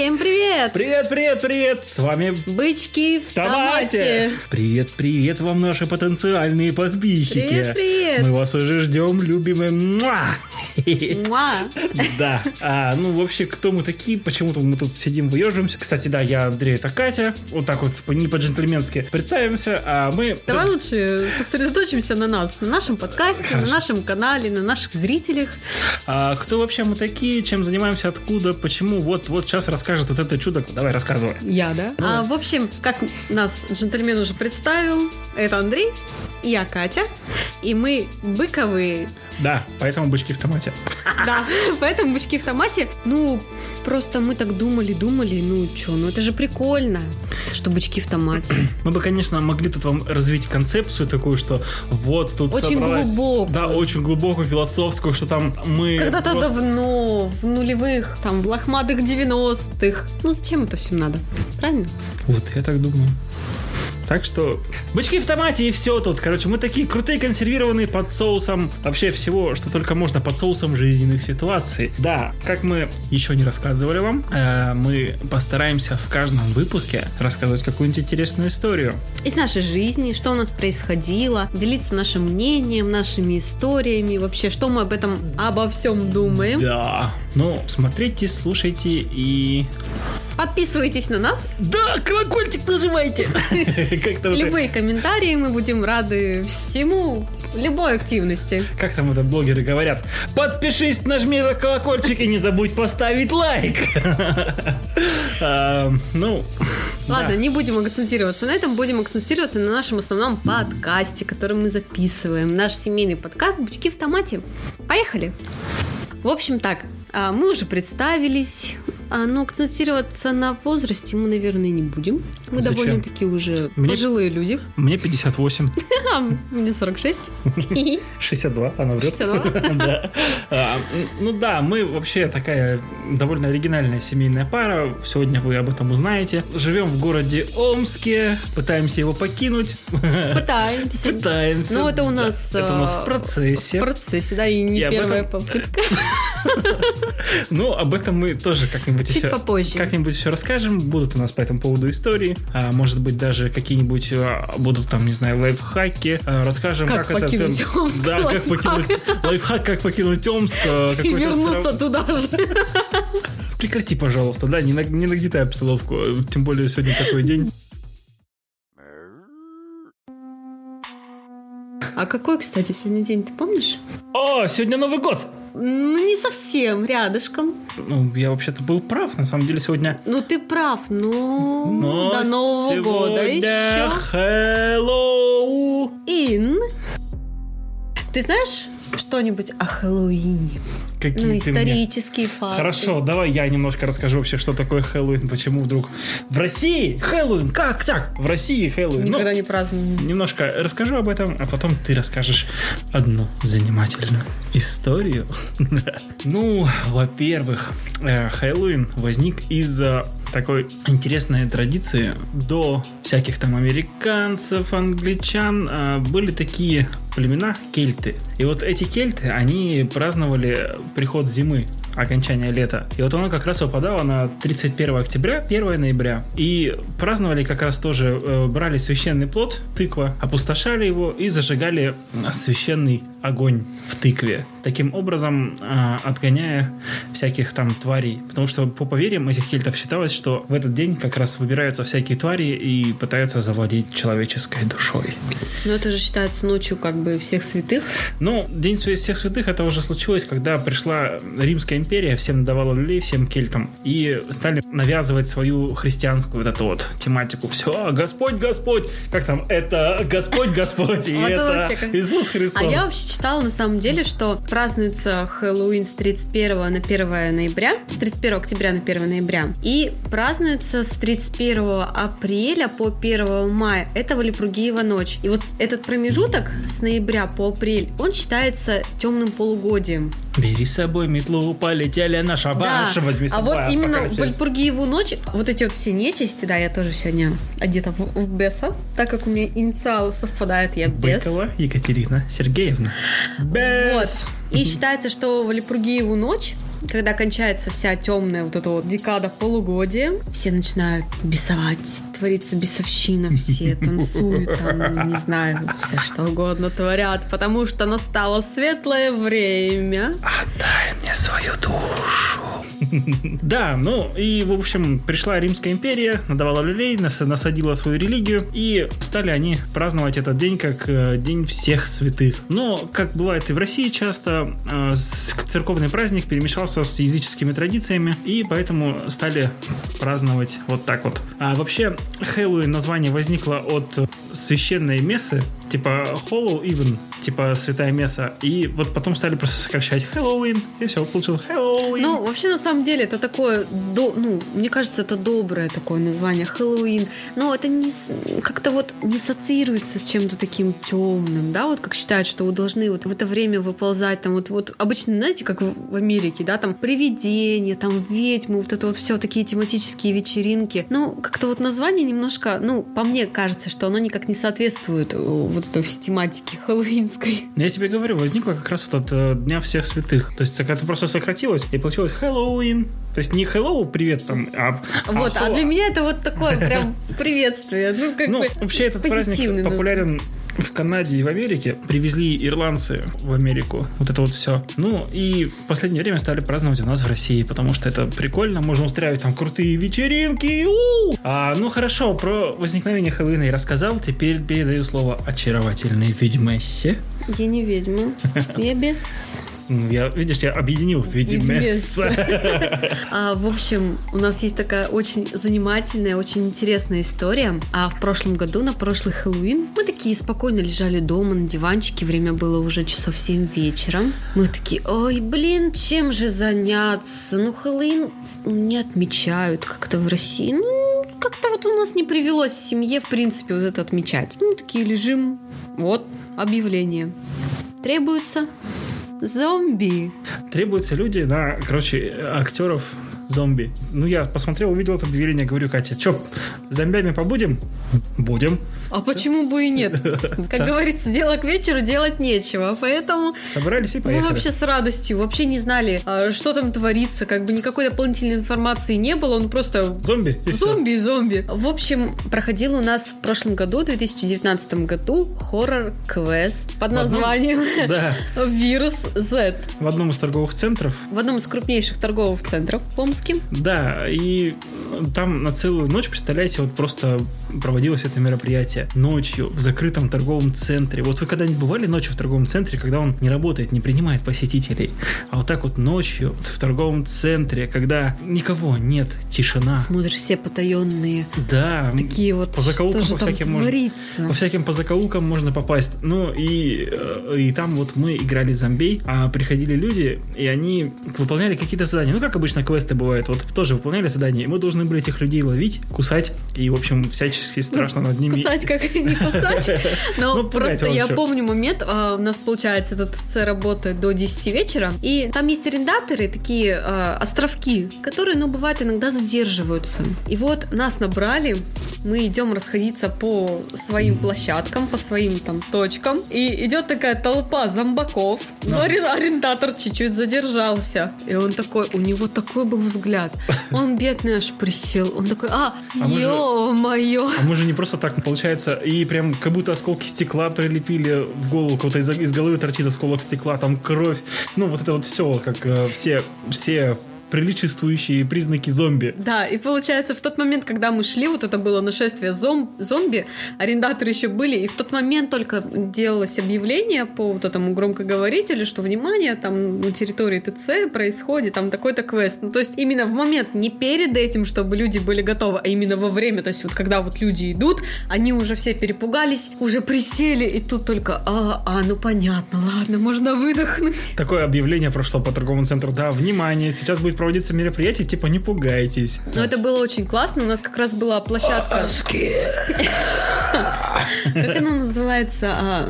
Всем привет! Привет, привет, привет! С вами Бычки в томате. Привет, привет вам, наши потенциальные подписчики. Привет, привет. Мы вас уже ждем, любимые. Муа! Да. А, ну, вообще, кто мы такие? Почему-то мы тут сидим, выеживаемся. Кстати, да, я Андрей, это Катя. Вот так вот, не по-джентльменски представимся. А мы... Давай лучше сосредоточимся на нас, на нашем подкасте, на Хорошо. нашем канале, на наших зрителях. А, кто вообще мы такие? Чем занимаемся? Откуда? Почему? Вот, вот сейчас расскажет вот это чудо. Давай, рассказывай. Я, да? А, в общем, как нас джентльмен уже представил, это Андрей, я Катя, и мы быковые. Да, поэтому бычки в томате. Да, поэтому бычки в томате. Ну, просто мы так думали, думали, ну что, ну это же прикольно, что бычки в томате. Мы бы, конечно, могли тут вам развить концепцию такую, что вот тут Очень собралась- глубокую. Да, очень глубокую, философскую, что там мы Когда-то просто- давно, в нулевых, там, в лохматых 90-х. Ну зачем это всем надо? Правильно? Вот, я так думаю. Так что бычки в томате и все тут. Короче, мы такие крутые, консервированные под соусом вообще всего, что только можно под соусом жизненных ситуаций. Да, как мы еще не рассказывали вам, э, мы постараемся в каждом выпуске рассказывать какую-нибудь интересную историю. Из нашей жизни, что у нас происходило, делиться нашим мнением, нашими историями, вообще, что мы об этом, обо всем думаем. Да. Ну, смотрите, слушайте и... Подписывайтесь на нас. Да, колокольчик нажимайте! Любые комментарии, мы будем рады всему, любой активности. Как там это блогеры говорят? Подпишись, нажми на колокольчик и не забудь поставить лайк. А, Ну, Ладно, не будем акцентироваться на этом, будем акцентироваться на нашем основном подкасте, который мы записываем. Наш семейный подкаст «Бычки в томате». Поехали! В общем так, мы уже представились, а, но акцентироваться на возрасте мы, наверное, не будем. Мы Зачем? довольно-таки уже Мне- пожилые люди. Мне 58, А, Мне 46. 62, она врет. 62. Да. А, Ну да, мы вообще такая довольно оригинальная семейная пара. Сегодня вы об этом узнаете. Живем в городе Омске, пытаемся его покинуть. Пытаемся. Пытаемся. Ну, это у нас, Это у нас а, в процессе. В процессе, да, и не первая попытка. Ну, об этом мы тоже как-нибудь Чуть еще, попозже. как-нибудь еще расскажем. Будут у нас по этому поводу истории. А, может быть, даже какие-нибудь а, будут там, не знаю, лайфхаки. А, расскажем, Как как, покинуть это... Омск, Да, как лайфхак. покинуть... Лайфхак, как покинуть Омск. а, И вернуться срав- туда же. Прекрати, пожалуйста, да, не, на- не нагнетай обстановку. Тем более сегодня такой день. А какой, кстати, сегодня день, ты помнишь? О, сегодня Новый год! Ну, не совсем, рядышком. Ну, я вообще-то был прав. На самом деле сегодня... Ну, ты прав, но, Но до Нового года еще. Хэллоу! Ин. Ты знаешь что-нибудь о Хэллоуине? Какие Ну, ты мне- исторические факты. Хорошо, давай я немножко расскажу вообще, что такое Хэллоуин, почему вдруг в России Хэллоуин, как так? В России Хэллоуин. Ну, Никогда не праздновали. немножко расскажу об этом, а потом ты расскажешь одну занимательную историю. Ну, во-первых, э, Хэллоуин возник из такой интересной традиции. До всяких там американцев, англичан э, были такие племена кельты. И вот эти кельты, они праздновали приход зимы, окончание лета. И вот оно как раз выпадало на 31 октября, 1 ноября. И праздновали как раз тоже, э, брали священный плод, тыква, опустошали его и зажигали э, священный огонь в тыкве. Таким образом, э, отгоняя всяких там тварей. Потому что по поверьям этих кельтов считалось, что в этот день как раз выбираются всякие твари и пытаются завладеть человеческой душой. Но это же считается ночью как бы всех святых. Ну, День всех святых это уже случилось, когда пришла Римская империя, всем давала люлей, всем кельтам, и стали навязывать свою христианскую вот эту вот тематику. Все, Господь, Господь, как там, это Господь, Господь, и это Иисус Христос. А я вообще читала на самом деле, что празднуется Хэллоуин с 31 на 1 ноября, с 31 октября на 1 ноября, и празднуется с 31 апреля по 1 мая. Это Валипругиева ночь. И вот этот промежуток с ноября по апрель, он считается темным полугодием. Бери с собой метлу, полетели на шабаш, возьми с а собой вот именно в. Вальпургиеву ночь, вот эти вот все нечисти, да, я тоже сегодня одета в, в беса, так как у меня инициалы совпадают, я бес. Быкова Екатерина Сергеевна. Бес. Вот. И считается, что в Валипургиеву ночь когда кончается вся темная вот эта вот декада полугодия, все начинают бесовать, творится бесовщина, все танцуют, там, не знаю, все что угодно творят, потому что настало светлое время. Отдай мне свою душу. Да, ну и, в общем, пришла Римская империя, надавала люлей, насадила свою религию, и стали они праздновать этот день как э, День всех святых. Но, как бывает и в России часто, э, церковный праздник перемешался с языческими традициями, и поэтому стали праздновать вот так вот. А вообще, Хэллоуин название возникло от священной мессы, типа Hollow Even, типа Святая Месса. И вот потом стали просто сокращать Хэллоуин, и все, получилось Хэллоуин. Ну, вообще, на самом деле, это такое, до, ну, мне кажется, это доброе такое название, Хэллоуин. Но это не как-то вот не ассоциируется с чем-то таким темным, да, вот как считают, что вы должны вот в это время выползать, там вот, вот обычно, знаете, как в Америке, да, там привидения, там ведьмы, вот это вот все такие тематические вечеринки. Ну, как-то вот название немножко, ну, по мне кажется, что оно никак не соответствует вот этой всей тематике хэллоуинской. Я тебе говорю, возникло как раз вот от э, Дня всех святых. То есть это просто сократилось, и получилось Хэллоуин. То есть не hello, привет там, а... Вот, а, а для меня это вот такое прям приветствие. Ну, как ну, бы вообще этот праздник популярен в Канаде и в Америке привезли ирландцы в Америку. Вот это вот все. Ну, и в последнее время стали праздновать у нас в России, потому что это прикольно, можно устраивать там крутые вечеринки. У-у-у! А, ну, хорошо, про возникновение Хэллоуина я рассказал, теперь передаю слово очаровательной ведьмессе. Я не ведьма, я без я, видишь, я объединил в виде месса. А, в общем, у нас есть такая очень занимательная, очень интересная история. А в прошлом году, на прошлый Хэллоуин, мы такие спокойно лежали дома на диванчике. Время было уже часов 7 вечера. Мы такие, ой, блин, чем же заняться? Ну, Хэллоуин не отмечают как-то в России. Ну, как-то вот у нас не привелось в семье, в принципе, вот это отмечать. Ну, такие лежим. Вот, объявление. Требуется Зомби. Требуются люди на, короче, актеров зомби. Ну, я посмотрел, увидел это объявление, говорю, Катя, что, зомбями побудем? Будем. А Все. почему бы и нет? Как говорится, дело к вечеру делать нечего, поэтому... Собрались и поехали. Мы вообще с радостью, вообще не знали, а, что там творится, как бы никакой дополнительной информации не было, он просто... Зомби. Зомби, зомби. В общем, проходил у нас в прошлом году, в 2019 году, хоррор-квест под названием «Вирус Z». В одном из торговых центров. В одном из крупнейших торговых центров в Омске. Да, и там на целую ночь, представляете, вот просто проводилось это мероприятие ночью в закрытом торговом центре. Вот вы когда-нибудь бывали ночью в торговом центре, когда он не работает, не принимает посетителей, а вот так вот ночью в торговом центре, когда никого нет, тишина. Смотришь все потаенные. Да. Такие вот. По закоулкам по всяким можно. По всяким по закоулкам можно попасть. Ну и э, и там вот мы играли зомбей, а приходили люди и они выполняли какие-то задания. Ну как обычно квесты бывают, вот тоже выполняли задания, и мы должны были этих людей ловить, кусать и в общем всячески страшно ну, над ними. Кусать как не кусать. Но ну, просто я помню момент, а, у нас, получается, этот ТЦ работает до 10 вечера, и там есть арендаторы, такие а, островки, которые, ну, бывает, иногда задерживаются. И вот нас набрали, мы идем расходиться по своим площадкам, по своим там точкам, и идет такая толпа зомбаков, но арендатор чуть-чуть задержался, и он такой, у него такой был взгляд, он бедный аж присел, он такой, а, а ё-моё. А мы же не просто так, получается, и прям как будто осколки стекла прилепили в голову, кого-то из, из головы торчит осколок стекла, там кровь, ну вот это вот все, как э, все, все приличествующие признаки зомби. Да, и получается, в тот момент, когда мы шли, вот это было нашествие зом зомби, арендаторы еще были, и в тот момент только делалось объявление по вот этому громкоговорителю, что, внимание, там на территории ТЦ происходит там такой-то квест. Ну, то есть именно в момент, не перед этим, чтобы люди были готовы, а именно во время, то есть вот когда вот люди идут, они уже все перепугались, уже присели, и тут только, а, а, ну понятно, ладно, можно выдохнуть. Такое объявление прошло по торговому центру, да, внимание, сейчас будет проводиться мероприятие, типа не пугайтесь. Но это было очень классно. У нас как раз была площадка. Как она называется? А,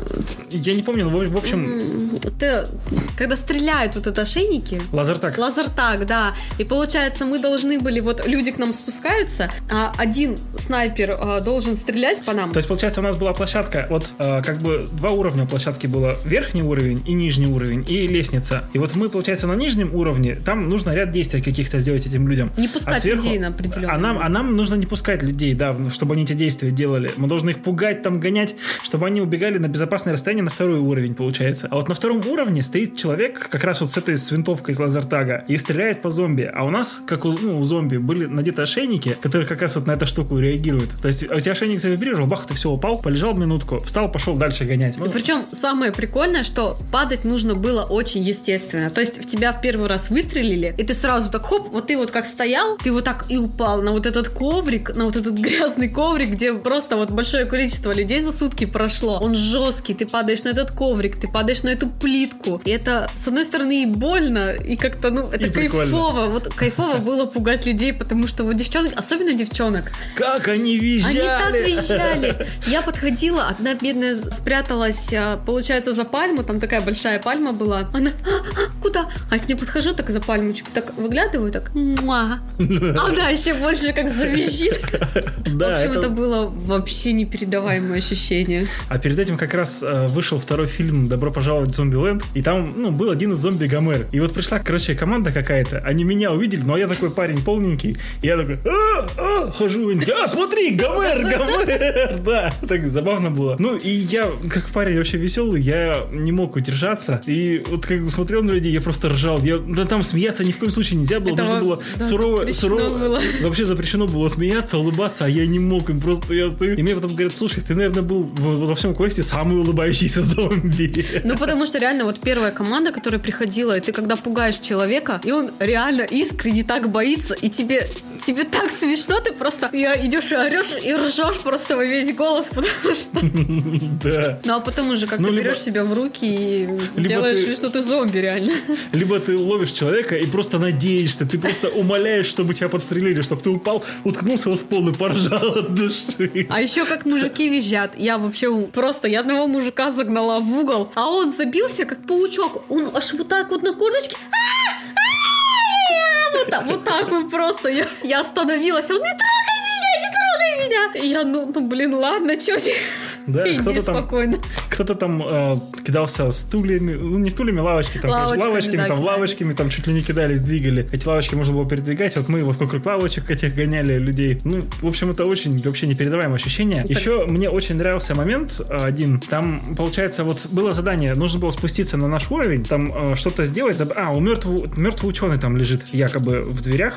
Я не помню, в общем, ты- когда стреляют вот это ошейники. лазертак. Лазертаг, да. И получается, мы должны были, вот люди к нам спускаются, а один снайпер а, должен стрелять по нам. То есть, получается, у нас была площадка, вот э, как бы два уровня площадки было. Верхний уровень и нижний уровень, и лестница. И вот мы, получается, на нижнем уровне, там нужно ряд действий каких-то сделать этим людям. Не пускать людей на определенный а нам, а нам нужно не пускать людей, да, чтобы они эти действия делали. Мы должны их пугать, там, гонять, чтобы они убегали на безопасное расстояние на второй уровень, получается. А вот на втором уровне стоит человек как раз вот с этой с винтовкой из лазертага и стреляет по зомби. А у нас, как у, ну, у зомби, были надеты ошейники, которые как раз вот на эту штуку реагируют. То есть у тебя ошейник завибрировал, бах, ты все, упал, полежал минутку, встал, пошел дальше гонять. Ну, И причем самое прикольное, что падать нужно было очень естественно. То есть в тебя в первый раз выстрелили, и ты сразу так хоп, вот ты вот как стоял, ты вот так и упал на вот этот коврик, на вот этот грязный коврик, где просто вот большое количество людей за сутки прошло. Он жесткий, ты падаешь на этот коврик, ты падаешь на эту плитку. И это, с одной стороны, и больно, и как-то, ну, это И прикольно. кайфово. Вот кайфово было пугать людей, потому что вот девчонок, особенно девчонок, как они визжали! они так визжали. Я подходила, одна бедная спряталась, а, получается, за пальму, там такая большая пальма была. Она, «А, а, куда? А я к ней подхожу, так за пальмочку, так выглядываю, так, муа. Она еще больше как завизжит. В общем, это- это было вообще непередаваемое ощущение. А перед этим как раз э, вышел второй фильм «Добро пожаловать в Зомбиленд», и там, ну, был один из зомби Гомер. И вот пришла, короче, команда какая-то, они меня увидели, но я такой парень полненький, и я такой, а, а, хожу, а, смотри, Гомер, Гомер, да, так забавно было. Ну, и я, как парень вообще веселый, я не мог удержаться, и вот как смотрел на людей, я просто ржал, я, да там смеяться ни в коем случае нельзя было, Это нужно было да, сурово, сурово, было. вообще запрещено было смеяться, улыбаться, а я не мог, и просто я стою. И мне потом говорят, слушай, ты, наверное, был во всем квесте самый улыбающийся зомби. Ну, потому что реально вот первая команда, которая приходила, и ты когда пугаешь человека, и он реально искренне так боится, и тебе, тебе так смешно, ты просто я идешь и орешь, и ржешь просто во весь голос, потому что... Да. Ну, а потом уже как Ну, берешь себя в руки и делаешь вид, что ты зомби реально. Либо ты ловишь человека и просто надеешься, ты просто умоляешь, чтобы тебя подстрелили, чтобы ты упал, уткнулся вот в пол и поржал от души. А еще как мужики визжат. Я вообще просто, я одного мужика загнала в угол, а он забился как паучок. Он аж вот так вот на курточке. «А-а-а!» Вот так, вот так вот просто. Я, я остановилась. Он, не трогай меня, не трогай меня. И я, ну, ну блин, ладно, чё? Да, Иди кто-то там, спокойно. Кто-то там э, кидался стульями, ну не стульями, лавочки, там, короче, Лавочками, лавочками, да, там, кидались. лавочками, там чуть ли не кидались, двигали. Эти лавочки можно было передвигать, вот мы вокруг лавочек этих гоняли людей. Ну, в общем, это очень вообще непередаваемое ощущение. Еще мне очень нравился момент э, один, там, получается, вот было задание, нужно было спуститься на наш уровень, там э, что-то сделать, заб- а, у мертвого, мертвый ученый там лежит якобы в дверях,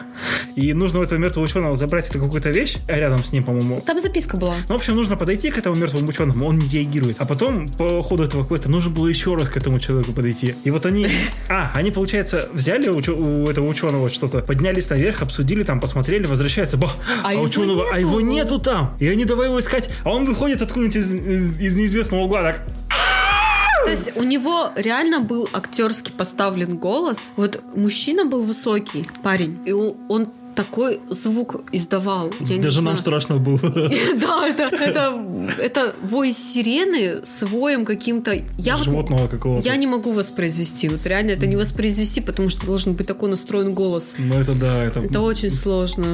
и нужно у этого мертвого ученого забрать эту какую-то вещь, а рядом с ним, по-моему, Там записка была. ну, в общем, нужно подойти к этому мертвому ученому, он не реагирует. А потом, по ходу этого квеста, нужно было еще раз к этому человеку подойти. И вот они... А, они, получается, взяли у, у этого ученого что-то, поднялись наверх, обсудили там, посмотрели, возвращаются, бах, а, его ученого, а его нету. нету там. И они давай его искать, а он выходит откуда-нибудь из, из неизвестного угла, так... То есть у него реально был актерски поставлен голос. Вот мужчина был высокий, парень, и он такой звук издавал. Я Даже нам страшно было. Да, это, это, это вой сирены с воем каким-то. Я, вот- Животного какого-то. я не могу воспроизвести. Вот реально это не воспроизвести, потому что должен быть такой настроен голос. Ну, это да, это... Это очень сложно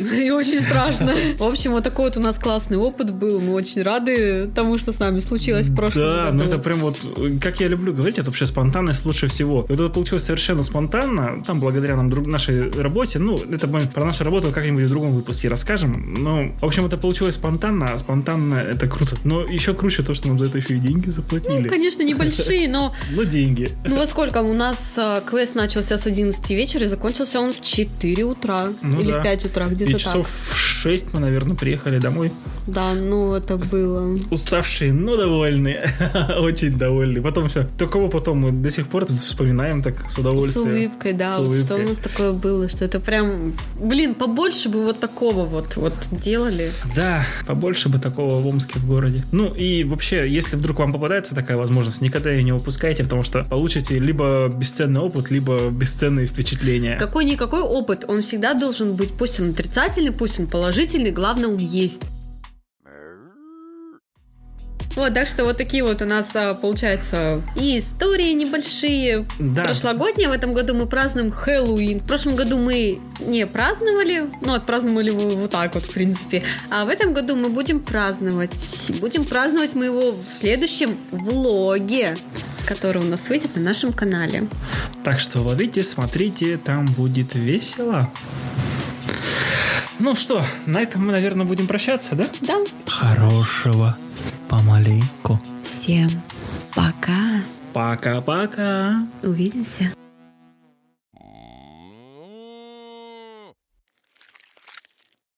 и очень страшно. В общем, вот такой вот у нас классный опыт был. Мы очень рады тому, что с нами случилось в прошлом Да, году. ну это прям вот, как я люблю говорить, это вообще спонтанность лучше всего. Вот это получилось совершенно спонтанно, там благодаря нам друг, нашей работе, ну, это мы про нашу работу как-нибудь в другом выпуске расскажем. Ну, в общем, это получилось спонтанно, а спонтанно это круто. Но еще круче то, что нам за это еще и деньги заплатили. Ну, конечно, небольшие, но Ну, деньги. ну во сколько? У нас а, квест начался с 11 вечера и закончился он в 4 утра. Ну Или да. в 5 утра, где-то часов в 6 мы, наверное, приехали домой. так. Да, ну это было. Уставшие, но довольные. Очень довольные. Потом все. Такого потом мы до сих пор вспоминаем так с С удовольствием. улыбкой, да. С вот что улыбкой. у нас такое было, что это прям, блин, побольше бы вот такого вот, вот делали. Да, побольше бы такого в Омске в городе. Ну и вообще, если вдруг вам попадается такая возможность, никогда ее не упускайте, потому что получите либо бесценный опыт, либо бесценные впечатления. Какой-никакой опыт, он всегда должен быть, пусть он отрицательный, пусть он положительный, главное он есть. Вот, так что вот такие вот у нас а, получается и истории небольшие. Да. Прошлогодние в этом году мы празднуем Хэллоуин. В прошлом году мы не праздновали, ну, отпраздновали его вот так вот, в принципе. А в этом году мы будем праздновать. Будем праздновать мы его в следующем влоге, который у нас выйдет на нашем канале. Так что ловите, смотрите, там будет весело. Ну что, на этом мы, наверное, будем прощаться, да? Да. Хорошего помаленьку. Всем пока. Пока-пока. Увидимся.